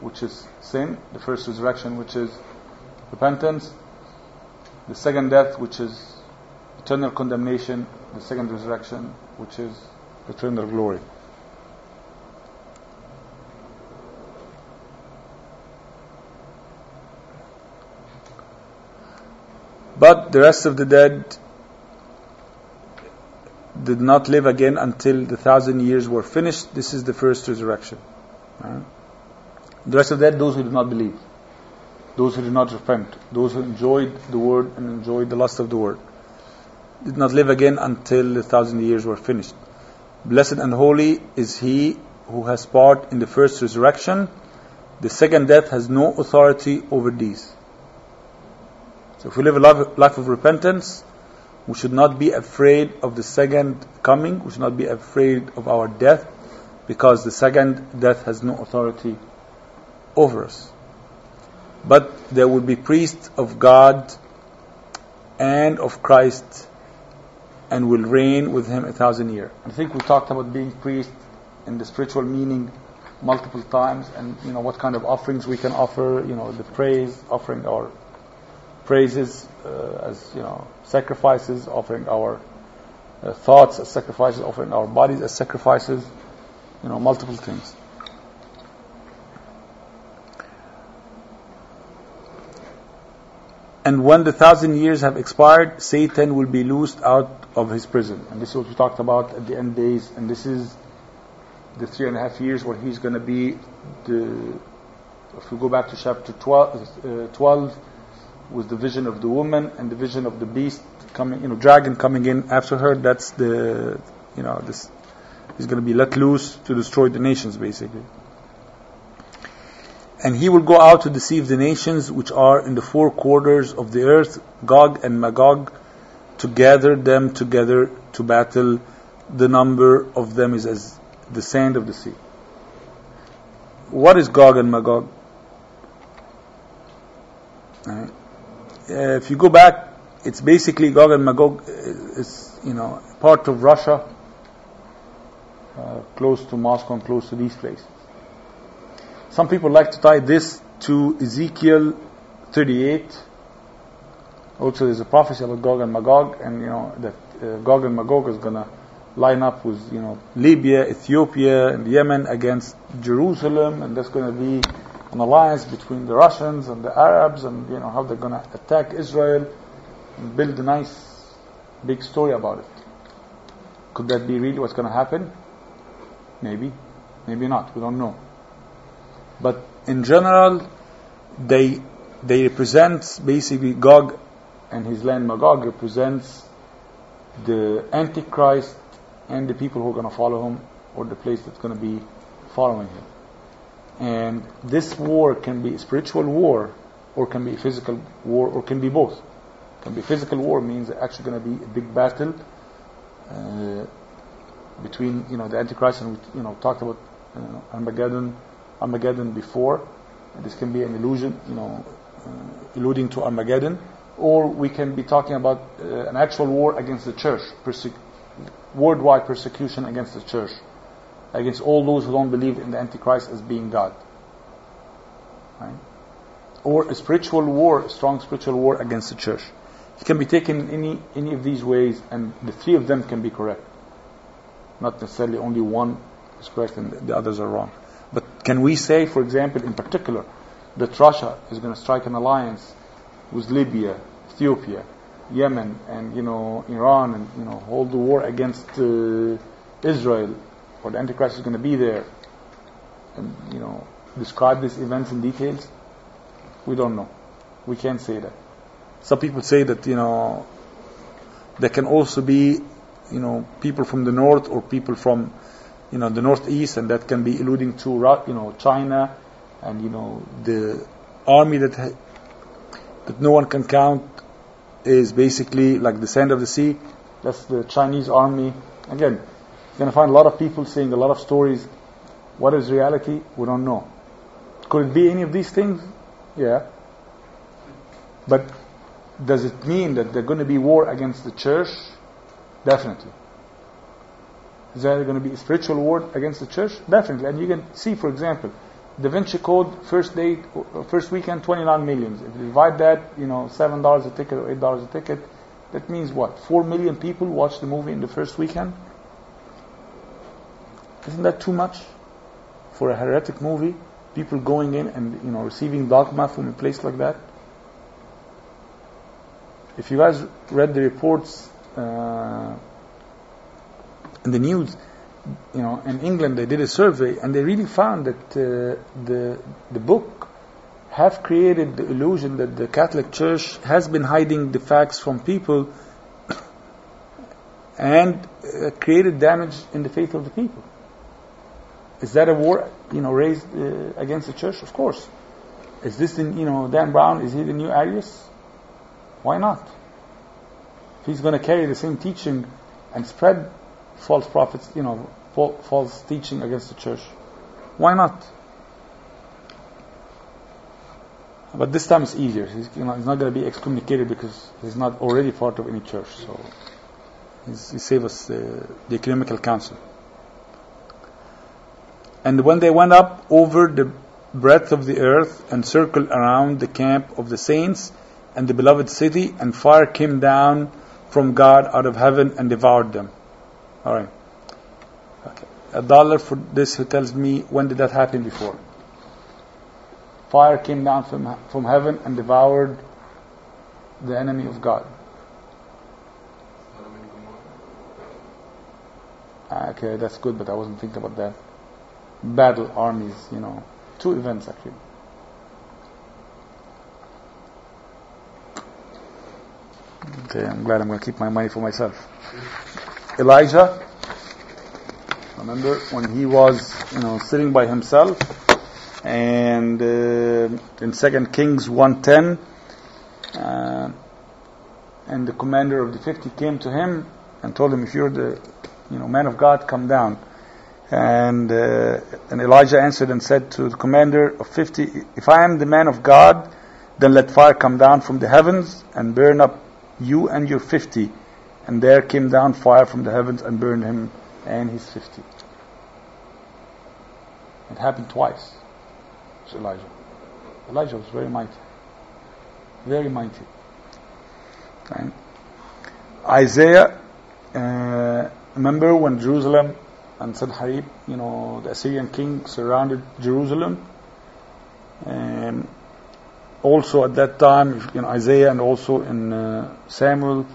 which is sin, the first resurrection, which is repentance, the second death, which is eternal condemnation, the second resurrection, which is eternal glory. But the rest of the dead did not live again until the thousand years were finished. This is the first resurrection. Right? The rest of the dead, those who did not believe, those who did not repent, those who enjoyed the word and enjoyed the lust of the word, did not live again until the thousand years were finished. Blessed and holy is he who has part in the first resurrection. The second death has no authority over these. So if we live a life of repentance, we should not be afraid of the second coming. We should not be afraid of our death because the second death has no authority over us. But there will be priests of God and of Christ and will reign with him a thousand years. I think we talked about being priest in the spiritual meaning multiple times and you know what kind of offerings we can offer, you know, the praise, offering our praises uh, as you know sacrifices, offering our uh, thoughts as sacrifices, offering our bodies as sacrifices, you know, multiple things. And when the thousand years have expired, Satan will be loosed out of his prison. And this is what we talked about at the end days. And this is the three and a half years where he's going to be the. If we go back to chapter 12, uh, 12 with the vision of the woman and the vision of the beast coming, you know, dragon coming in after her. That's the, you know, this is going to be let loose to destroy the nations, basically. And he will go out to deceive the nations which are in the four quarters of the earth, Gog and Magog, to gather them together to battle. The number of them is as the sand of the sea. What is Gog and Magog? Right uh, if you go back, it's basically Gog and Magog is, you know, part of Russia, uh, close to Moscow and close to these places. Some people like to tie this to Ezekiel 38. Also, there's a prophecy about Gog and Magog, and you know that uh, Gog and Magog is to line up with you know Libya, Ethiopia, and Yemen against Jerusalem, and that's to be an alliance between the Russians and the Arabs and you know how they're to attack Israel and build a nice big story about it. Could that be really what's to happen? Maybe, maybe not. We don't know. But in general, they they represent basically Gog and his land Magog represents the Antichrist and the people who are going to follow him or the place that's going to be following him. And this war can be spiritual war, or can be physical war, or can be both. can be physical war means actually going to be a big battle uh, between you know the Antichrist and we you know talked about uh, Armageddon Armageddon before. This can be an illusion, you know, uh, alluding to Armageddon, or we can be talking about uh, an actual war against the church, worldwide persecution against the church, against all those who don't believe in the Antichrist as being God. Right? Or a spiritual war, a strong spiritual war against the church. It can be taken in any, any of these ways, and the three of them can be correct. Not necessarily only one is correct and the others are wrong. Can we say, for example, in particular, that Russia is going to strike an alliance with Libya, Ethiopia, Yemen, and you know Iran, and you know hold the war against uh, Israel, or the Antichrist is going to be there, and you know describe these events in details? We don't know. We can't say that. Some people say that you know there can also be you know people from the north or people from you know the northeast, and that can be alluding to you know China, and you know the army that that no one can count is basically like the sand of the sea. That's the Chinese army. Again, you're going to find a lot of people saying a lot of stories. What is reality? We don't know. Could it be any of these things? Yeah. But does it mean that there's going to be war against the church? Definitely. Is there going to be a spiritual war against the church? Definitely. And you can see, for example, Da Vinci Code first day, first weekend, 29 millions. If you divide that, you know, seven dollars a ticket or eight dollars a ticket, that means what? Four million people watched the movie in the first weekend. Isn't that too much for a heretic movie? People going in and you know receiving dogma from a place like that. If you guys read the reports. Uh, in the news, you know, in England they did a survey and they really found that uh, the the book have created the illusion that the Catholic Church has been hiding the facts from people and uh, created damage in the faith of the people. Is that a war, you know, raised uh, against the church? Of course. Is this, in, you know, Dan Brown? Is he the new Arius? Why not? If he's going to carry the same teaching and spread false prophets, you know, false teaching against the church. Why not? But this time it's easier. He's, you know, he's not going to be excommunicated because he's not already part of any church. So he saved us uh, the ecumenical council. And when they went up over the breadth of the earth and circled around the camp of the saints and the beloved city, and fire came down from God out of heaven and devoured them. All right. Okay. A dollar for this who tells me when did that happen before? Fire came down from, from heaven and devoured the enemy of God. Ah, okay, that's good, but I wasn't thinking about that. Battle armies, you know. Two events actually. Okay, I'm glad I'm going to keep my money for myself. Elijah, remember when he was, you know, sitting by himself, and uh, in Second Kings 1:10, uh, and the commander of the 50 came to him and told him, "If you're the, you know, man of God, come down." And uh, and Elijah answered and said to the commander of 50, "If I am the man of God, then let fire come down from the heavens and burn up you and your 50." And there came down fire from the heavens and burned him and his 50. It happened twice to Elijah. Elijah was very mighty. Very mighty. Right? Isaiah, uh, remember when Jerusalem and Sanherib, you know, the Assyrian king surrounded Jerusalem? And also at that time, in Isaiah and also in uh, Samuel,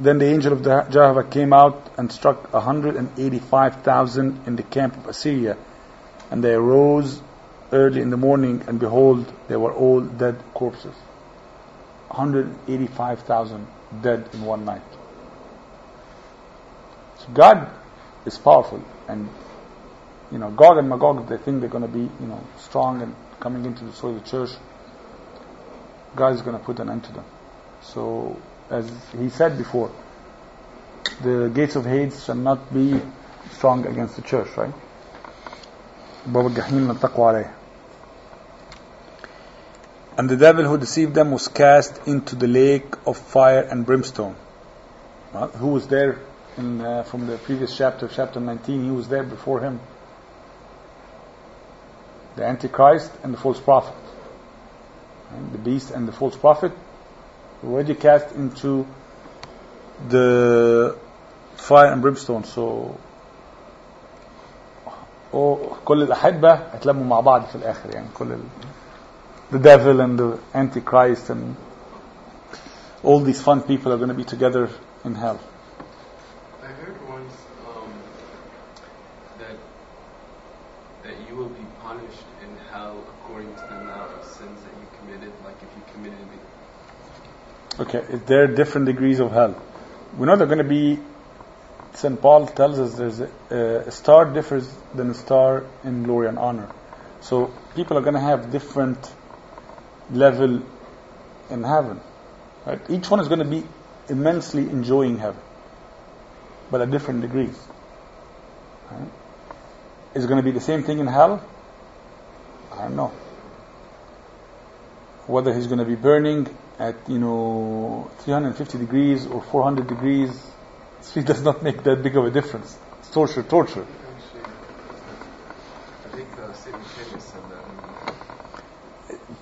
then the angel of Jehovah came out and struck 185,000 in the camp of Assyria. And they arose early in the morning, and behold, they were all dead corpses. 185,000 dead in one night. So God is powerful, and you know, Gog and Magog, they think they're going to be, you know, strong and coming into the soil of the church. God is going to put an end to them. So, as he said before, the gates of Hades shall not be strong against the church, right? باب الجحيم لن تقوى عليه. And the devil who deceived them was cast into the lake of fire and brimstone. Well, who was there in, uh, from the previous chapter, chapter 19? He was there before him. The Antichrist and the false prophet. Right? The beast and the false prophet were already cast into the fire and brimstone. So oh, كل الأحبة هتلموا مع بعض في الآخر يعني كل ال... the devil and the antichrist and all these fun people are going to be together in hell. Okay, there are different degrees of hell. We know they're going to be. St. Paul tells us there's a, a star differs than a star in glory and honor. So people are going to have different level in heaven. Right? Each one is going to be immensely enjoying heaven, but at different degrees. Right? Is it going to be the same thing in hell? I don't know. Whether he's going to be burning at you know 350 degrees or 400 degrees, it does not make that big of a difference. It's torture, torture. I think uh, St. Michael said that.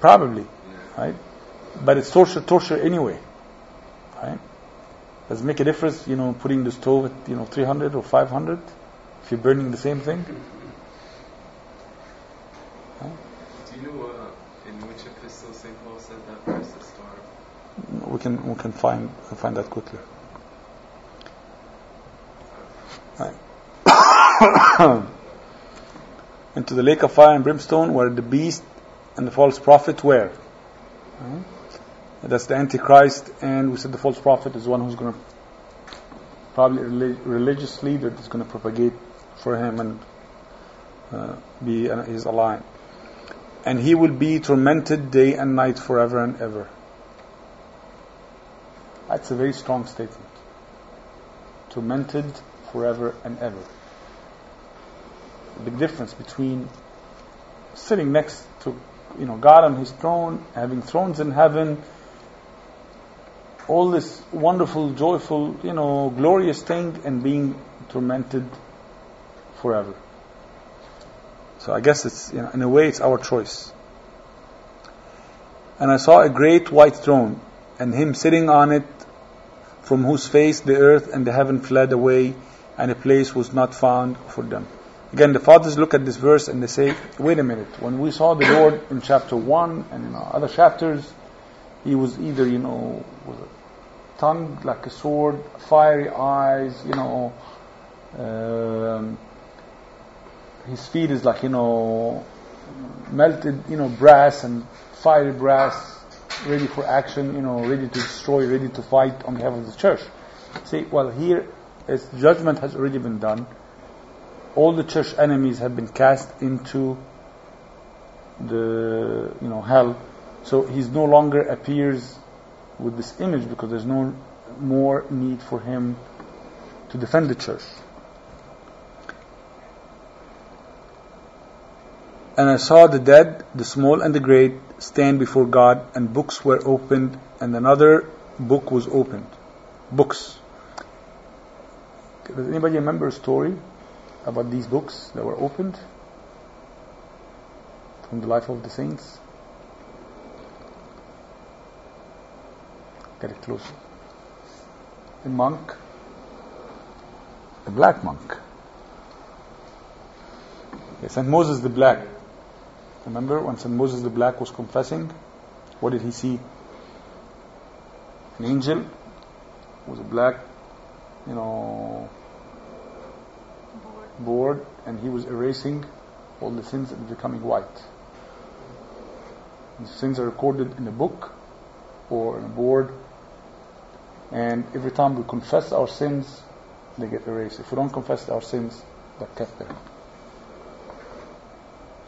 Probably, Yeah. right? But it's torture, torture anyway, right? Does it make a difference, you know, putting the stove at you know 300 or 500 if you're burning the same thing? Do you know uh, in which epistle St. Paul said that verse, star? We can we can find find that quickly. Right. Into the lake of fire and brimstone, where the beast and the false prophet were. Right? That's the Antichrist, and we said the false prophet is one who's going to probably relig- religious leader that's going to propagate for him and uh, be uh, his ally. And he will be tormented day and night forever and ever. That's a very strong statement. Tormented forever and ever. The big difference between sitting next to, you know, God on His throne, having thrones in heaven, all this wonderful, joyful, you know, glorious thing, and being tormented forever. So I guess it's, you know, in a way, it's our choice. And I saw a great white throne, and him sitting on it, from whose face the earth and the heaven fled away, and a place was not found for them. Again, the fathers look at this verse and they say, wait a minute, when we saw the Lord in chapter 1 and in other chapters, he was either, you know, tongue like a sword, fiery eyes, you know, um, his feet is like, you know, melted, you know, brass and fiery brass, ready for action, you know, ready to destroy, ready to fight on behalf of the church. See, well, here, as judgment has already been done, all the church enemies have been cast into the, you know, hell. So he's no longer appears with this image because there's no more need for him to defend the church. And I saw the dead, the small and the great, stand before God, and books were opened, and another book was opened. Books. Does anybody remember a story about these books that were opened from the life of the saints? Get it closer. A monk, a black monk. Okay, St. Moses the Black. Remember when St. Moses the Black was confessing? What did he see? An angel was a black, you know, board, and he was erasing all the sins and becoming white. The sins are recorded in a book or in a board, and every time we confess our sins, they get erased. If we don't confess our sins, they're kept there.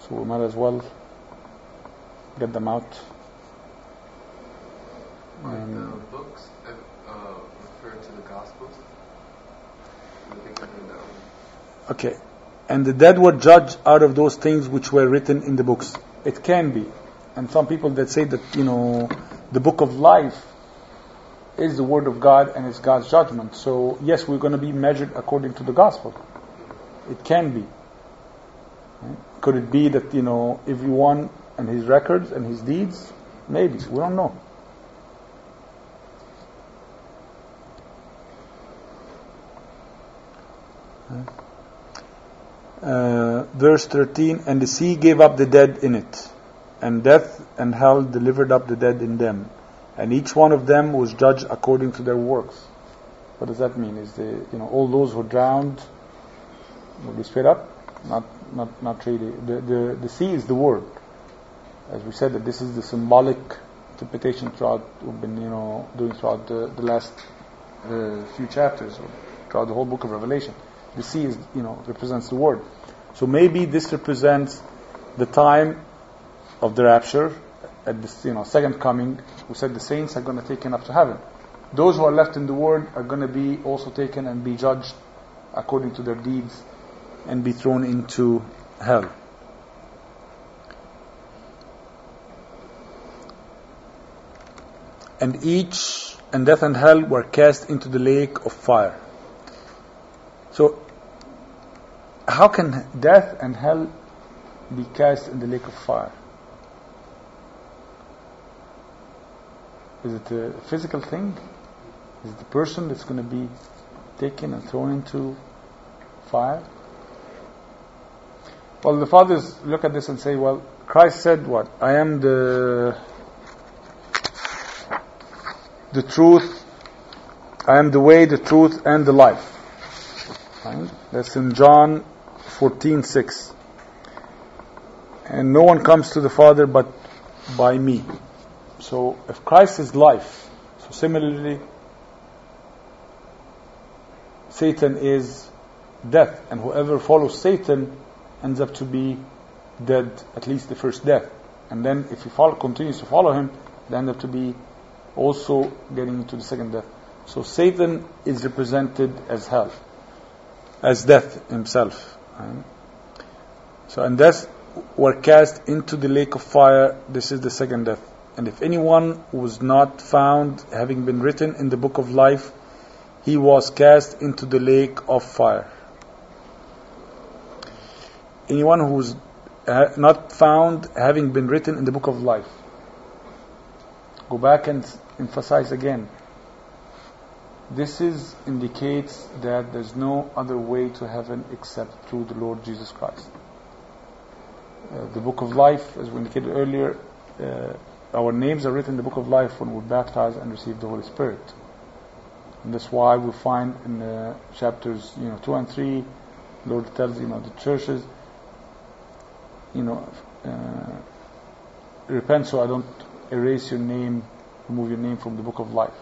So we might as well get them out. Like Um, the books uh, uh, refer to the Gospels? I think I heard that one. Okay. And the dead were judged out of those things which were written in the books. It can be. And some people that say that, you know, the book of life is the word of God and it's God's judgment. So, yes, we're going to be measured according to the gospel. It can be. Could it be that, you know, everyone and his records and his deeds? Maybe. We don't know. Uh, verse 13 And the sea gave up the dead in it, and death and hell delivered up the dead in them, and each one of them was judged according to their works. What does that mean? Is the you know all those who drowned will be straight up? Not not not really. The the the sea is the word, as we said that this is the symbolic interpretation throughout we've been you know doing throughout the, the last uh, few chapters or throughout the whole book of Revelation. The sea is you know represents the word. So maybe this represents the time of the rapture at this you know second coming. We said the saints are going to taken up to heaven. Those who are left in the world are going to be also taken and be judged according to their deeds and be thrown into hell. And each and death and hell were cast into the lake of fire. So, how can death and hell be cast in the lake of fire? Is it a physical thing? Is it the person that's going to be taken and thrown into fire? Well, the fathers look at this and say, well, Christ said what? I am the the truth. I am the way, the truth, and the life. Right? That's in John 14:6. And no one comes to the Father but by me. So if Christ is life, so similarly, Satan is death, and whoever follows Satan ends up to be dead, at least the first death. And then if he follow, continues to follow him, they end up to be also getting into the second death. So Satan is represented as hell, as death himself. Right? So and death were cast into the lake of fire. This is the second death. And if anyone was not found having been written in the book of life, he was cast into the lake of fire. Anyone who's not found having been written in the book of life. Go back and emphasize again. This is indicates that there's no other way to heaven except through the Lord Jesus Christ. Uh, the book of life, as we indicated earlier, uh, our names are written in the book of life when we're baptized and receive the Holy Spirit. And that's why we find in uh, chapters, you know, two and three, Lord tells you know the churches, you know, uh, repent so I don't erase your name, remove your name from the book of life.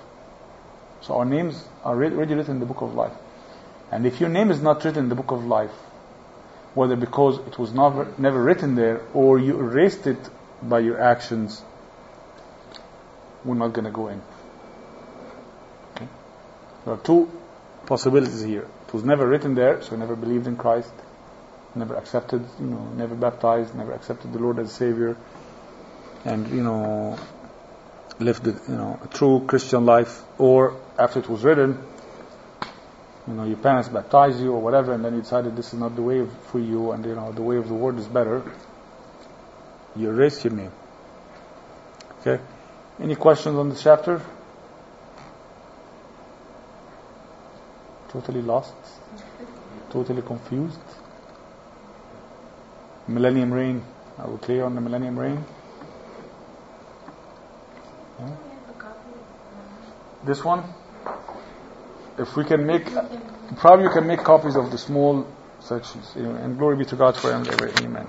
So our names are already written in the book of life. And if your name is not written in the book of life, whether because it was never, never written there or you erased it by your actions, we're not going to go in. Okay? There are two possibilities here. It was never written there, so never believed in Christ, never accepted, you know, never baptized, never accepted the Lord as Savior, and you know, lived, you know, a true Christian life. Or after it was written, you know, your parents baptized you or whatever, and then you decided this is not the way for you, and you know, the way of the Word is better. You erase your name. Okay. Any questions on this chapter? Totally lost? Totally confused? Millennium reign. Are we clear on the millennium reign? Yeah? This one? If we can make, probably you can make copies of the small sections. And glory be to God forever and ever. Amen.